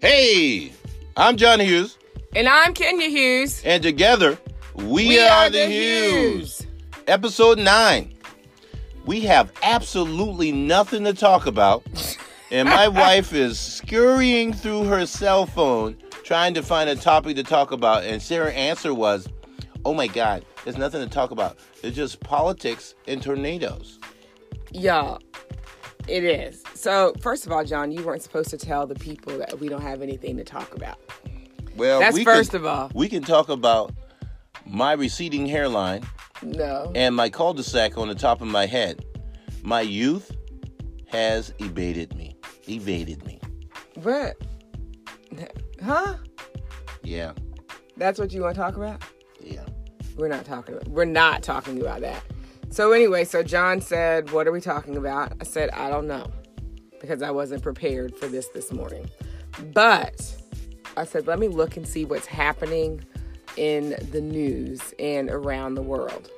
Hey, I'm John Hughes, And I'm Kenya Hughes. and together we, are, the, Hughes. Episode 9. We have absolutely nothing to talk about, and my wife is scurrying through her cell phone trying to find a topic to talk about, and Sarah's answer was, Oh my God, there's nothing to talk about. It's just politics and tornadoes. Y'all, it is. So, first of all, John, you weren't supposed to tell the people that we don't have anything to talk about. Well, That's we first can, of all. We can talk about my receding hairline No. and my cul-de-sac on the top of my head. My youth has evaded me. Evaded me. What? Huh? Yeah, That's what you want to talk about? yeah. We're not talking about we're not talking about that. So anyway, so John said, "What are we talking about?" I said, "I don't know." Because I wasn't prepared for this this morning. But I said, "Let me look and see what's happening in the news and around the world."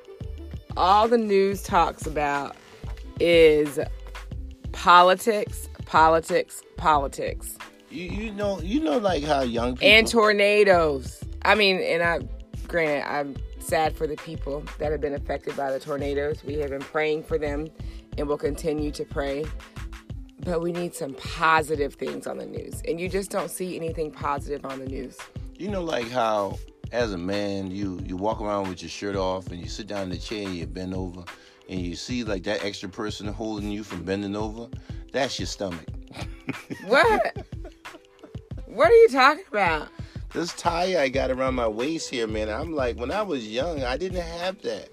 All the news talks about is politics, politics, politics. You you know you know like how young people and tornadoes. I mean, and I, granted, I'm sad for the people that have been affected by the tornadoes. We have been praying for them, and will continue to pray. But we need some positive things on the news, and you just don't see anything positive on the news. you know like how as a man you you walk around with your shirt off and you sit down in the chair and you bend over and you see like that extra person holding you from bending over. That's your stomach. What? what are you talking about? This tie I got around my waist here, man. I'm like, when I was young, I didn't have that.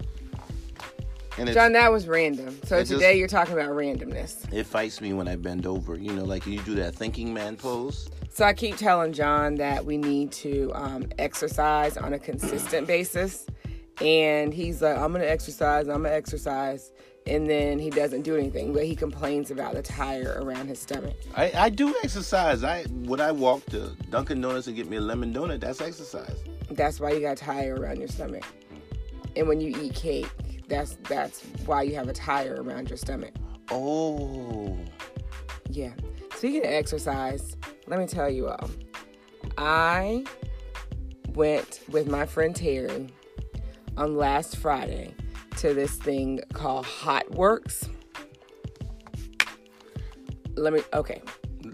And John, that was random. So It just- today you're talking about randomness. it fights me when I bend over. You know, like you do that thinking man pose. So I keep telling John that we need to um, exercise on a consistent basis. And he's like, I'm going to exercise, I'm going to exercise. And then he doesn't do anything, but he complains about the tire around his stomach. I, I do exercise. I when I walk to Dunkin' Donuts and get me a lemon donut, that's exercise. That's why you got a tire around your stomach. And when you eat cake, that's that's why you have a tire around your stomach. Oh, Yeah. Speaking of exercise, let me tell you all. I went with my friend Terry on last Friday to this thing called HOTWORX. Let me okay.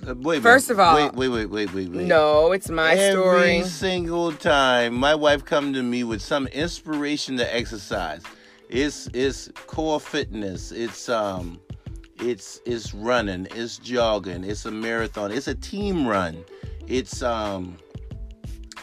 Uh, wait. First of all- wait, wait, wait, wait, wait, wait. No, it's my Every story. Every single time my wife come to me with some inspiration to exercise. It's it's core fitness. It's um it's it's running, it's jogging, it's a marathon, it's a team run. It's um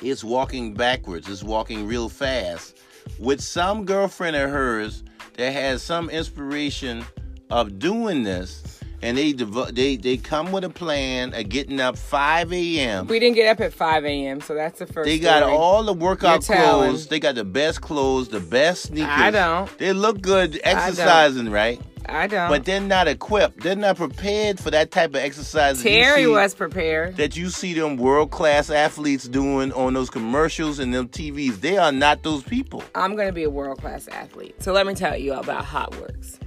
it's walking backwards, it's walking real fast. With some girlfriend of hers that has some inspiration of doing this and they devo- they they come with a plan of getting up 5 a.m. We didn't get up at 5 a.m., so that's the first They got story. all the workout You're telling. clothes. They got the best clothes, the best sneakers. I don't. They look good exercising, right? I don't. But they're not equipped. They're not prepared for that type of exercise. Terry see- was prepared. That you see them world class athletes doing on those commercials and them TVs. They are not those people. I'm to be a world class athlete. So let me tell you about HOTWORX.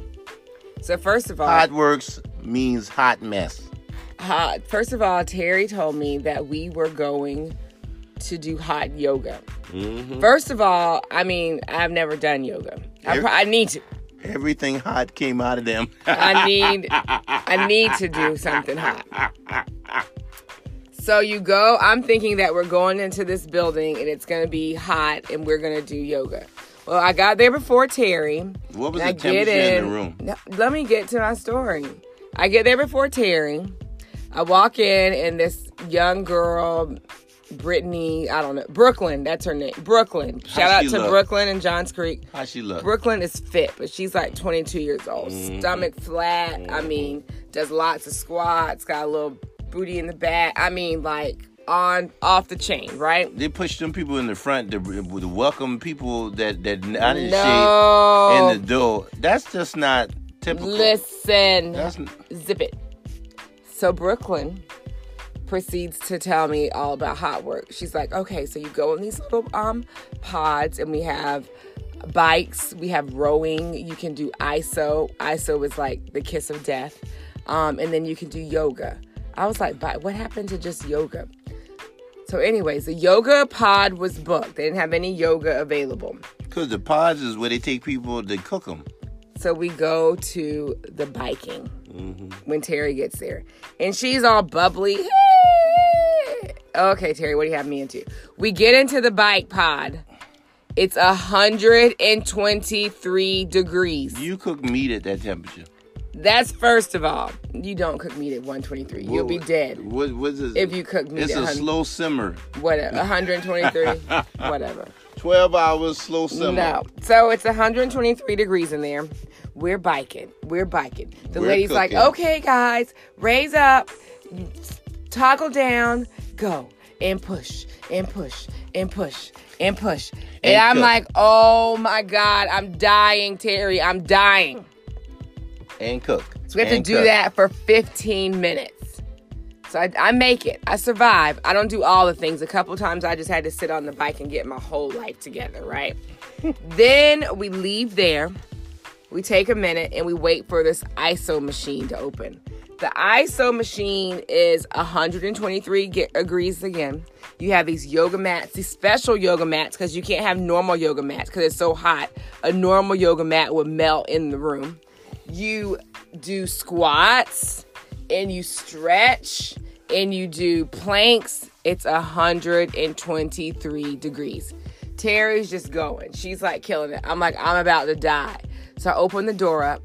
So first of all, HOTWORX means hot mess. hot. First of all, Terry told me that we were going to do hot yoga. Mm-hmm. First of all, I mean, I've never done yoga. I, pro- I need to. Everything hot came out of them. I need. I need to do something hot. So you go. I'm thinking that we're going into this building and it's going to be hot and we're going to do yoga. Well, I got there before Terry. what was I the temperature in the room? Let me get to my story. I get there before Terry. I walk in, and this young girl, Brittany, I don't know, Brooklyn, that's her name. Brooklyn. Shout out to look? Brooklyn and Johns Creek. How she look? Brooklyn is fit, but she's like 22 years old. Mm-hmm. Stomach flat. I mean, does lots of squats, got a little booty in the back. I mean, like on off the chain, right? They push them people in the front to, to welcome people that that in shape No. in the door. That's just not typical. Listen. That's zip it. So Brooklyn proceeds to tell me all about hot work. She's like, okay, so you go in these little um pods, and we have bikes, we have rowing. You can do ISO. ISO is like the kiss of death, um, and then you can do yoga. I was like, but what happened to just yoga? So, anyways, the yoga pod was booked. They didn't have any yoga available. Because the pods is where they take people to cook them. So we go to the biking Mm-hmm. when Terry gets there. And she's all bubbly. Okay, Terry, what do you have me into? We get into the bike pod. It's 123 degrees. You cook meat at that temperature. That's first of all. You don't cook meat at 123. You'll be dead What, what's this? if you cook meat It's a 100 slow simmer. whatever, 123, whatever. 12 hours slow simmer. No. So it's 123 degrees in there. We're biking. We're biking. The We're lady's like, okay, guys, raise up, toggle down, go, and push, and push, and push, and push. And, And I'm cook. like, oh my God, I'm dying, Terry. I'm dying. And cook. So we have And to do cook. that for 15 minutes. So I, I make it. I survive. I don't do all the things. A couple times I just had to sit on the bike and get my whole life together, right? then we leave there. We take a minute and we wait for this ISO machine to open. The ISO machine is 123 ge- degrees again. You have these yoga mats, these special yoga mats, because you can't have normal yoga mats because it's so hot. A normal yoga mat would melt in the room. You do squats and you stretch and you do planks. It's 123 degrees. Terry's just going. She's like killing it. I'm like, I'm about to die. So I open the door up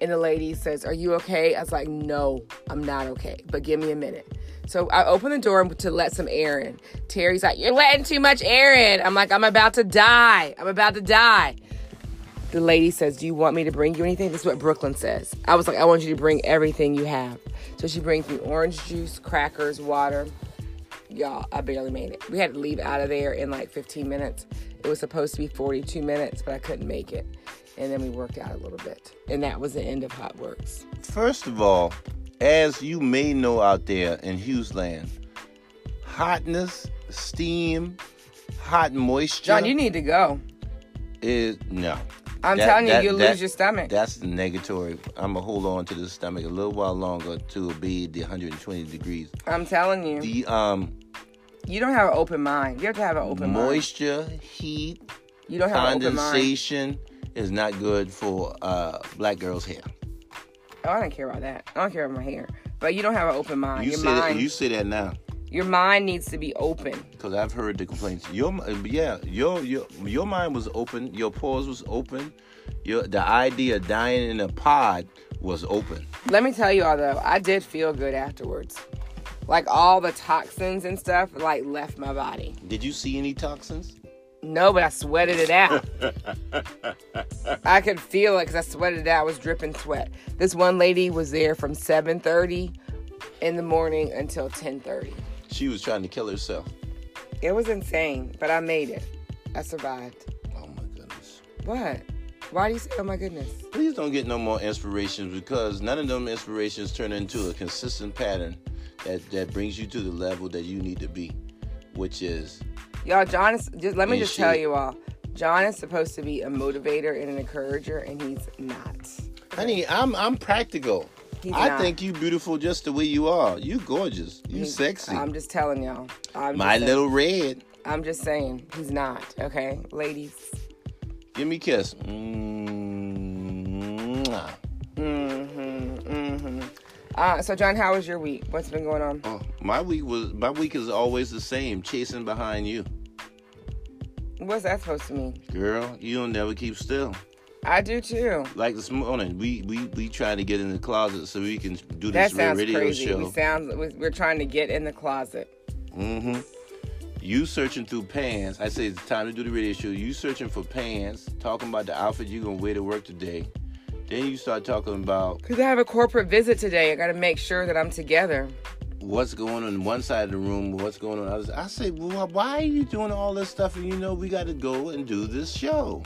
and the lady says, Are you okay? I was like, No, I'm not okay, but give me a minute. So I open the door to let some air in. Terry's like, You're letting too much air in. I'm like, I'm about to die. I'm about to die. The lady says, Do you want me to bring you anything? This is what Brooklyn says. I was like, I want you to bring everything you have. So she brings me orange juice, crackers, water. Y'all, I barely made it. We had to leave out of there in like 15 minutes. It was supposed to be 42 minutes, but I couldn't make it. And then we worked out a little bit. And that was the end of Hot Works. First of all, as you may know out there in Hughesland, hotness, steam, hot moisture John, you need to go. is no. I'm That- telling you, that- you'll that- lose your stomach. That's the negatory. I'm gonna hold on to the stomach a little while longer to be the 120 degrees. I'm telling you. The um You don't have an open mind. You have to have an open mind. moisture, heat, You don't have an open mind. condensation is not good for uh, black girls' hair. Oh, I don't care about that. I don't care about my hair. But you don't have an open mind. You your say that, mind you say that now your mind needs to be open. because I've heard the complaints. Your um, yeah, your your your mind was open. Your pores was open. Your the idea of dying in a pod was open. Let me tell you all though, I did feel good afterwards. Like all the toxins and stuff like left my body. Did you see any toxins? No, but I sweated it out. I could feel it because I sweated it out. I was dripping sweat. This one lady was there from 7:30 in the morning until 10:30. She was trying to kill herself. It was insane, but I made it. I survived. Oh my goodness. What? Why do you say, "Oh my goodness"? Please don't get no more inspirations because none of them inspirations turn into a consistent pattern that, that brings you to the level that you need to be, which is Y'all, John is just let me just tell you all. John is supposed to be a motivator and an encourager, and he's not. honey, I'm I'm practical. He's I not. think you beautiful just the way you are. You gorgeous. You He's- sexy. I'm just telling y'all. I'm My just little red. I'm just saying he's not. Okay, ladies. Give me a kiss. Mwah. Mm-hmm. Mm-hmm. Uh, so John, how was your week? What's been going on? Oh, my week was my week is always the same, chasing behind you. What's that supposed to mean? Girl, you don't never keep still. I do too. Like this morning, we we we trying to get in the closet so we can do That this sounds radio crazy. show. We sound we- we're trying to get in the closet. Mm-hmm. You searching through pants. I say it's time to do the radio show. You searching for pants, talking about the outfit you're gonna wear to work today. Then you start talking about Cause I have a corporate visit today. I got to make sure that I'm together. what's going on one side of the room, what's going on the other. I say, well, why are you doing all this stuff? And you know we got to go and do this show.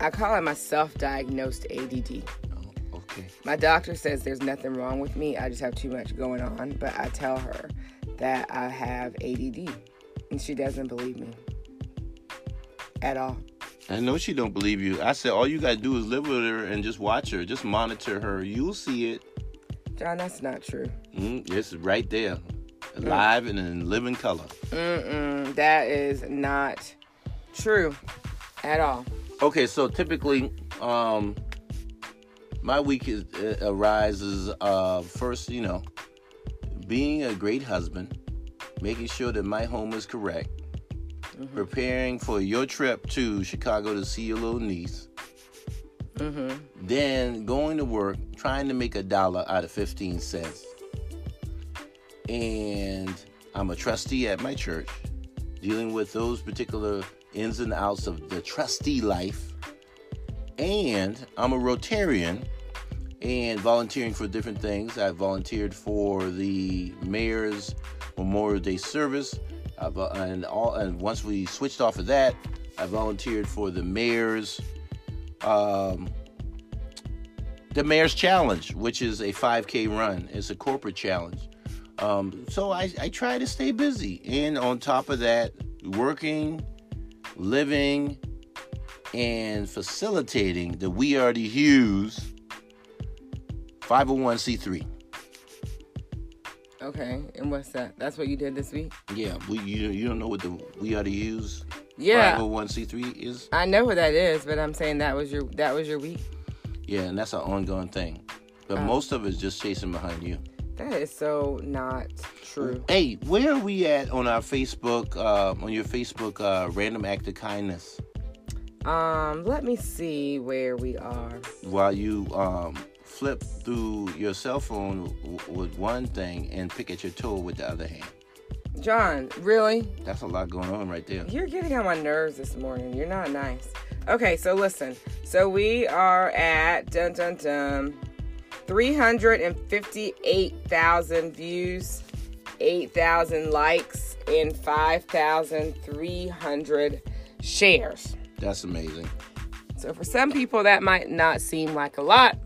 I call it my self-diagnosed ADD. Oh, okay. My doctor says there's nothing wrong with me. I just have too much going on. But I tell her that I have ADD, and she doesn't believe me at all. I know she don't believe you. I said all you got to do is live with her and just watch her, just monitor her. You'll see it. John, that's not true. Mm, it's right there. live and in living color. Mm-mm, that is not true at all. Okay, so typically, um, my week is, uh, arises uh, first, you know, being a great husband, making sure that my home is correct, mm-hmm. preparing for your trip to Chicago to see your little niece, mm-hmm. then going to work, trying to make a dollar out of 15 cents. And I'm a trustee at my church, dealing with those particular ins and outs of the trustee life. And I'm a Rotarian and volunteering for different things. I volunteered for the mayor's Memorial Day service, uh, and all. And once we switched off of that, I volunteered for the mayor's um, the mayor's challenge, which is a 5K run. It's a corporate challenge. Um, so I, I try to stay busy, and on top of that, working, living, and facilitating the We Are the Hughes 501c3. Okay, and what's that? That's what you did this week? Yeah, we you you don't know what the We Are the Hughes yeah 501c3 is? I know what that is, but I'm saying that was your that was your week. Yeah, and that's an ongoing thing. But oh. most of it's just chasing behind you. That is so not true. Hey, where are we at on our Facebook, uh, on your Facebook uh, random act of kindness? Um, let me see where we are. While you um flip through your cell phone w- with one thing and pick at your toe with the other hand. John, really? That's a lot going on right there. You're getting on my nerves this morning. You're not nice. Okay, so listen. So we are at dun dun dun 358,000 views, 8,000 likes, and 5,300 shares. That's amazing. So for some people that might not seem like a lot,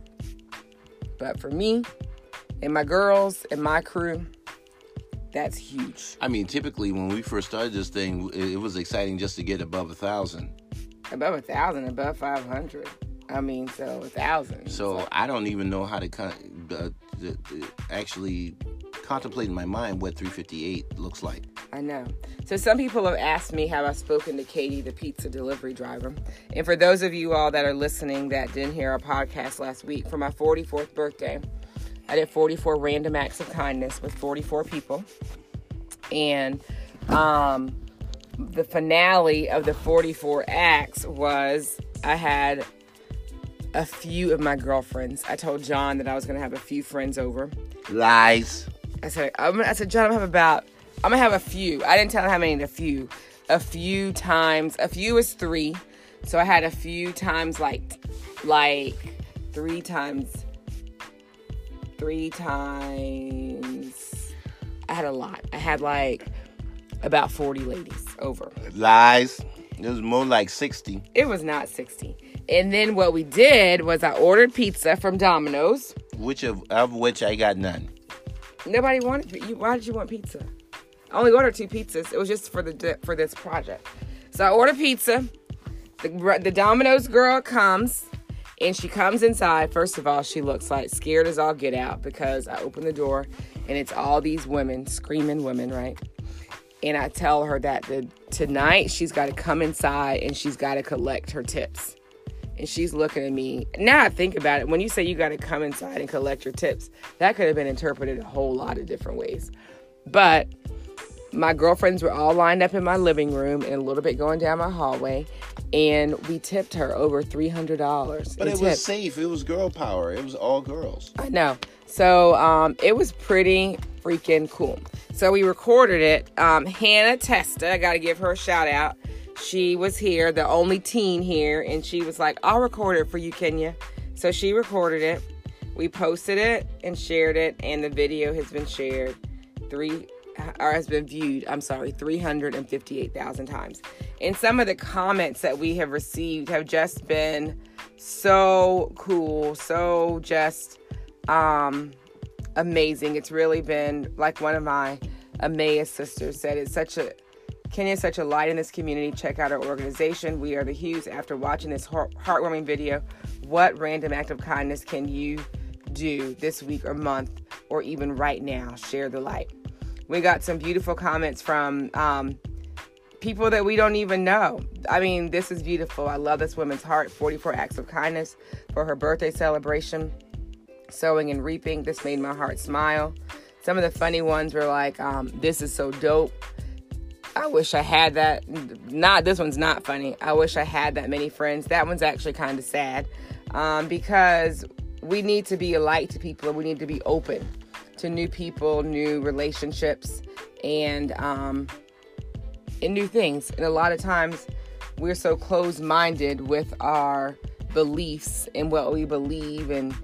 but for me and my girls and my crew, that's huge. I mean, typically when we first started this thing, it was exciting just to get above a thousand. Above a thousand, above five hundred. I mean, so a thousand. So, so I don't even know how to con- uh, actually contemplate in my mind what 358 looks like. I know. So some people have asked me have I spoken to Katie, the pizza delivery driver. And for those of you all that are listening that didn't hear our podcast last week, for my 44th birthday, I did 44 random acts of kindness with 44 people. And um, the finale of the 44 acts was I had a few of my girlfriends. I told John that I was to have a few friends over. Lies. I said, I'm, I said, John, I'm gonna have about, I'm gonna have a few. I didn't tell him how many. A few, a few times. A few is three, so I had a few times like, like three times, three times. I had a lot. I had like about 40 ladies over. Lies. It was more like 60. It was not 60. And then what we did was I ordered pizza from Domino's. Which of, of which I got none. Nobody wanted you. Why did you want pizza? I only ordered two pizzas. It was just for the for this project. So I ordered pizza. The, the Domino's girl comes and she comes inside. First of all, she looks like scared as all get out because I open the door and it's all these women, screaming women, right? And I tell her that the, tonight she's got to come inside and she's got to collect her tips and she's looking at me. Now I think about it, when you say you got to come inside and collect your tips, that could have been interpreted a whole lot of different ways. But my girlfriends were all lined up in my living room and a little bit going down my hallway, and we tipped her over three hundred dollars. But it tips. was safe. It was girl power. It was all girls. I know. So um, it was pretty freaking cool. So we recorded it. Um, Hannah Testa, I got to give her a shout out she was here, the only teen here, and she was like, I'll record it for you, Kenya. So she recorded it. We posted it and shared it, and the video has been shared three or has been viewed, I'm sorry, 358,000 times. And some of the comments that we have received have just been so cool, so just um amazing. It's really been like one of my Emmaus sisters said, it's such a Kenya is such a light in this community. Check out our organization. We are the Hughes. After watching this heartwarming video, what random act of kindness can you do this week or month or even right now? Share the light. We got some beautiful comments from um, people that we don't even know. I mean, this is beautiful. I love this woman's heart. 44 acts of kindness for her birthday celebration. Sowing and reaping. This made my heart smile. Some of the funny ones were like, um, "This is so dope." I wish I had that. Not this one's not funny. I wish I had that many friends. That one's actually kind of sad um, because we need to be a light to people and we need to be open to new people, new relationships, and um, and new things. And a lot of times we're so closed minded with our beliefs and what we believe and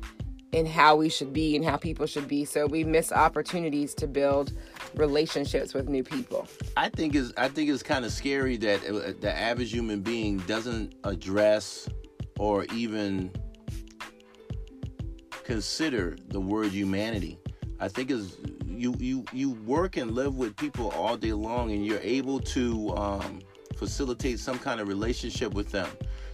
and how we should be and how people should be. So we miss opportunities to build relationships with new people. I think is I think it's kind of scary that uh, the average human being doesn't address or even consider the word humanity. I think is you you you work and live with people all day long, and you're able to um, facilitate some kind of relationship with them.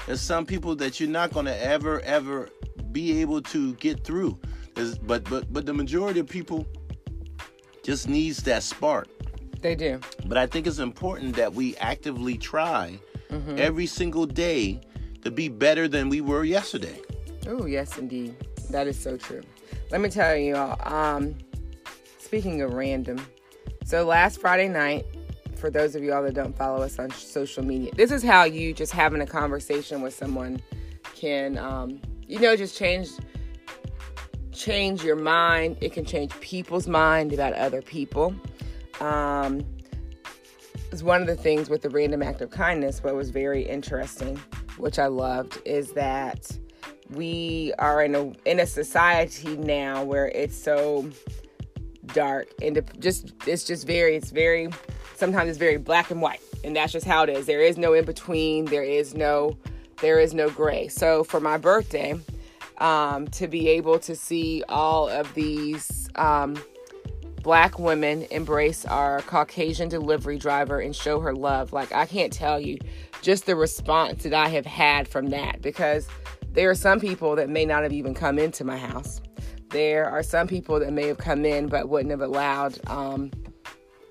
There's some people that you're not going to ever ever be able to get through. There's, but but but the majority of people just needs that spark. They do. But I think it's important that we actively try mm-hmm. every single day to be better than we were yesterday. Oh yes, indeed. That is so true. Let me tell you all. Um, speaking of random, so last Friday night, for those of y'all that don't follow us on social media, this is how you just having a conversation with someone can, um, you know, just change change your mind. It can change people's mind about other people. Um, is one of the things with the random act of kindness. What was very interesting, which I loved, is that we are in a in a society now where it's so dark and just it's just very it's very sometimes it's very black and white and that's just how it is there is no in between there is no there is no gray so for my birthday um, to be able to see all of these um, black women embrace our caucasian delivery driver and show her love like i can't tell you just the response that i have had from that because there are some people that may not have even come into my house. There are some people that may have come in but wouldn't have allowed um,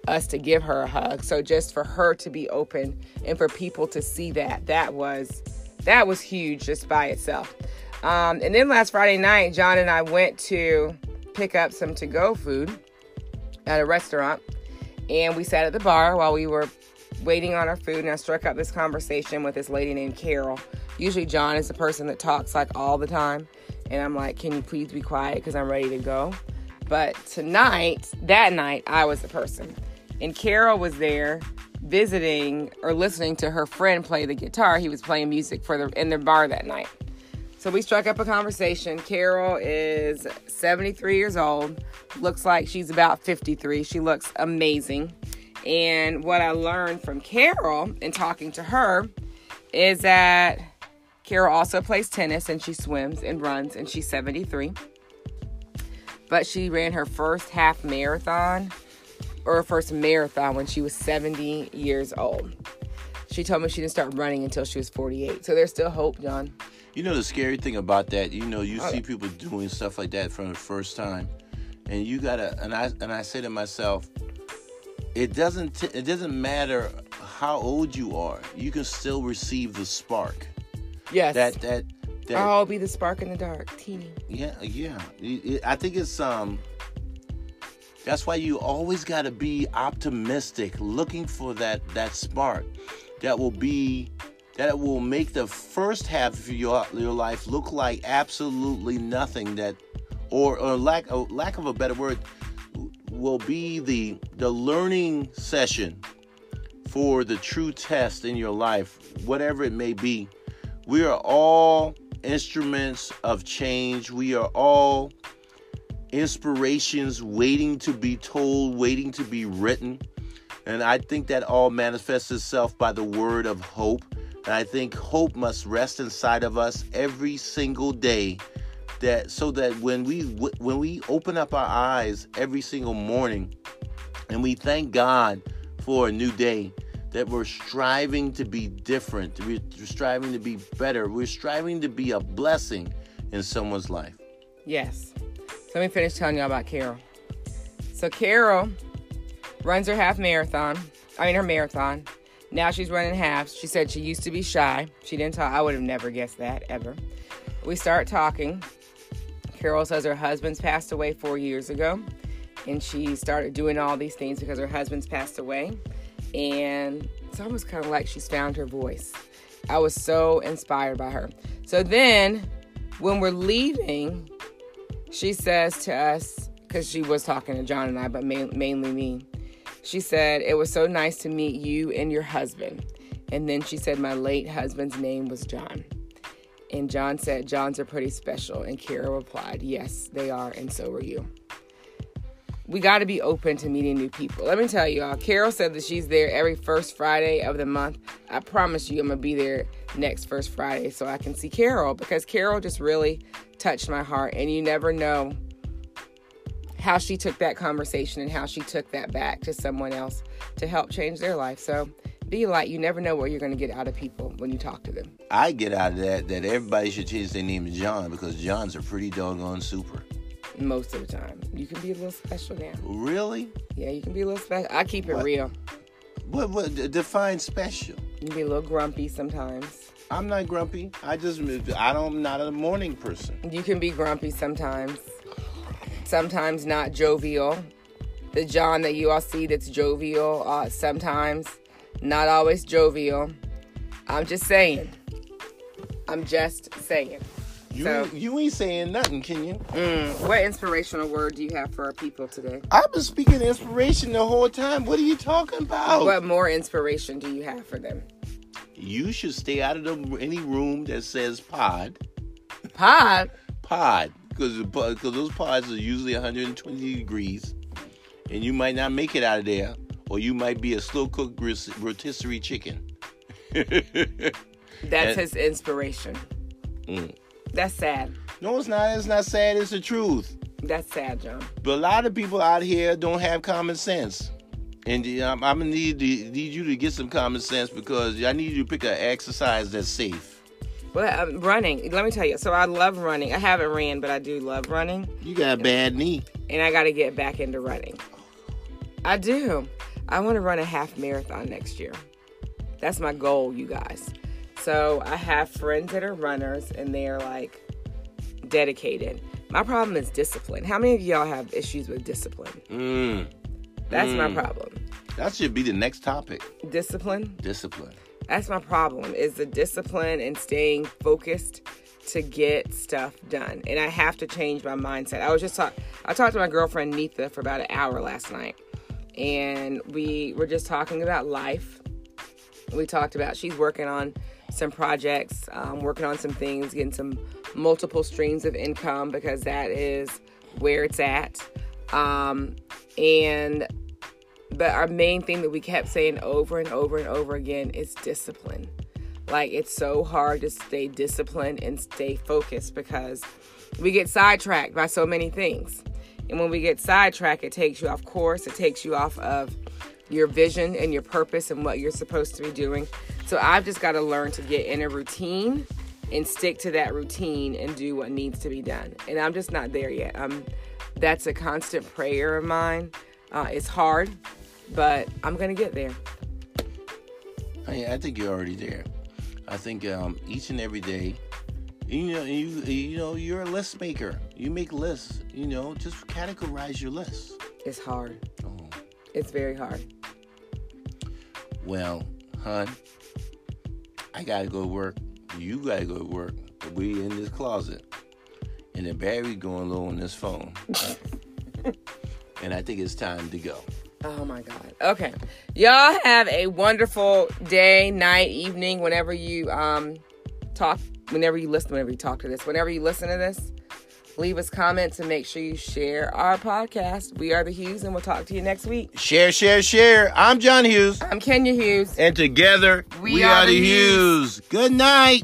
us to give her a hug. So just for her to be open and for people to see that, that was that was huge just by itself. Um, and then last Friday night, John and I went to pick up some to-go food at a restaurant, and we sat at the bar while we were waiting on our food. And I struck up this conversation with this lady named Carol Usually, John is the person that talks like all the time. And I'm like, can you please be quiet because I'm ready to go. But tonight, that night, I was the person. And Carol was there visiting or listening to her friend play the guitar. He was playing music for the in the bar that night. So we struck up a conversation. Carol is 73 years old. Looks like she's about 53. She looks amazing. And what I learned from Carol in talking to her is that Carol also plays tennis and she swims and runs, and she's 73. But she ran her first half marathon or her first marathon when she was 70 years old. She told me she didn't start running until she was 48. So there's still hope, John. You know the scary thing about that, you know, you oh, see people doing stuff like that for the first time, and you gotta. And I and I say to myself, it doesn't. T- it doesn't matter how old you are. You can still receive the spark. Yes. That that that. I'll be the spark in the dark, teeny. Yeah, yeah. I think it's um. That's why you always got to be optimistic, looking for that that spark that will be that will make the first half of your your life look like absolutely nothing. That or or lack or lack of a better word will be the the learning session for the true test in your life, whatever it may be. We are all instruments of change. We are all inspirations waiting to be told, waiting to be written. And I think that all manifests itself by the word of hope. And I think hope must rest inside of us every single day that so that when we when we open up our eyes every single morning and we thank God for a new day, that we're striving to be different, we're striving to be better, we're striving to be a blessing in someone's life. Yes. So let me finish telling you about Carol. So Carol runs her half marathon. I mean, her marathon. Now she's running halves. She said she used to be shy. She didn't talk. I would have never guessed that ever. We start talking. Carol says her husband's passed away four years ago, and she started doing all these things because her husband's passed away. And it's almost kind of like she's found her voice. I was so inspired by her. So then, when we're leaving, she says to us, because she was talking to John and I, but mainly me, she said, It was so nice to meet you and your husband. And then she said, My late husband's name was John. And John said, Johns are pretty special. And Carol replied, Yes, they are, and so are you. We got to be open to meeting new people. Let me tell you all, Carol said that she's there every first Friday of the month. I promise you, I'm going to be there next first Friday so I can see Carol because Carol just really touched my heart. And you never know how she took that conversation and how she took that back to someone else to help change their life. So be light. You never know what you're going to get out of people when you talk to them. I get out of that that everybody should change their name to John because Johns are pretty doggone super. Most of the time, you can be a little special now. Really? Yeah, you can be a little special. I keep it what? real. What? What? Define special. You can be a little grumpy sometimes. I'm not grumpy. I just I don't. I'm not a morning person. You can be grumpy sometimes. Sometimes not jovial. The John that you all see that's jovial, uh, sometimes not always jovial. I'm just saying. I'm just saying. You, so, you ain't saying nothing, can you? Mm, what inspirational word do you have for our people today? I've been speaking inspiration the whole time. What are you talking about? What more inspiration do you have for them? You should stay out of the, any room that says pod. Pod? Pod. Because those pods are usually 120 degrees. And you might not make it out of there or you might be a slow cooked rotisserie chicken. That's and, his inspiration. Mm. That's sad. No, it's not. It's not sad. It's the truth. That's sad, John. But a lot of people out here don't have common sense. And I'm, I'm gonna need to, need you to get some common sense because I need you to pick an exercise that's safe. Well, um, running. Let me tell you. So I love running. I haven't ran, but I do love running. You got a bad knee, and I got to get back into running. I do. I want to run a half marathon next year. That's my goal, you guys. So I have friends that are runners and they're like dedicated. My problem is discipline. How many of y'all have issues with discipline? Mm. That's mm. my problem. That should be the next topic. Discipline? Discipline. That's my problem is the discipline and staying focused to get stuff done. And I have to change my mindset. I was just talk I talked to my girlfriend Neetha for about an hour last night and we were just talking about life. We talked about she's working on some projects, um, working on some things, getting some multiple streams of income because that is where it's at. Um, and but our main thing that we kept saying over and over and over again is discipline. Like it's so hard to stay disciplined and stay focused because we get sidetracked by so many things. And when we get sidetracked, it takes you off course, it takes you off of your vision and your purpose and what you're supposed to be doing. So I've just got to learn to get in a routine and stick to that routine and do what needs to be done. And I'm just not there yet. Um, that's a constant prayer of mine. Uh, it's hard, but I'm gonna get there. I, I think you're already there. I think um, each and every day you know you you know you're a list maker you make lists you know just categorize your lists it's hard oh. it's very hard well hun i gotta go to work. You gotta go to work. We in this closet. And the battery going low on this phone. And i think it's time to go. Oh my god. Okay. Y'all have a wonderful day night evening whenever you um talk whenever you listen, whenever you talk to this, whenever you listen to this, leave us comments and make sure you share our podcast. We are the Hughes, and we'll talk to you next week. Share, share, share. I'm John Hughes. I'm Kenya Hughes. And together, we, we are, are, the Hughes. Hughes. Good night.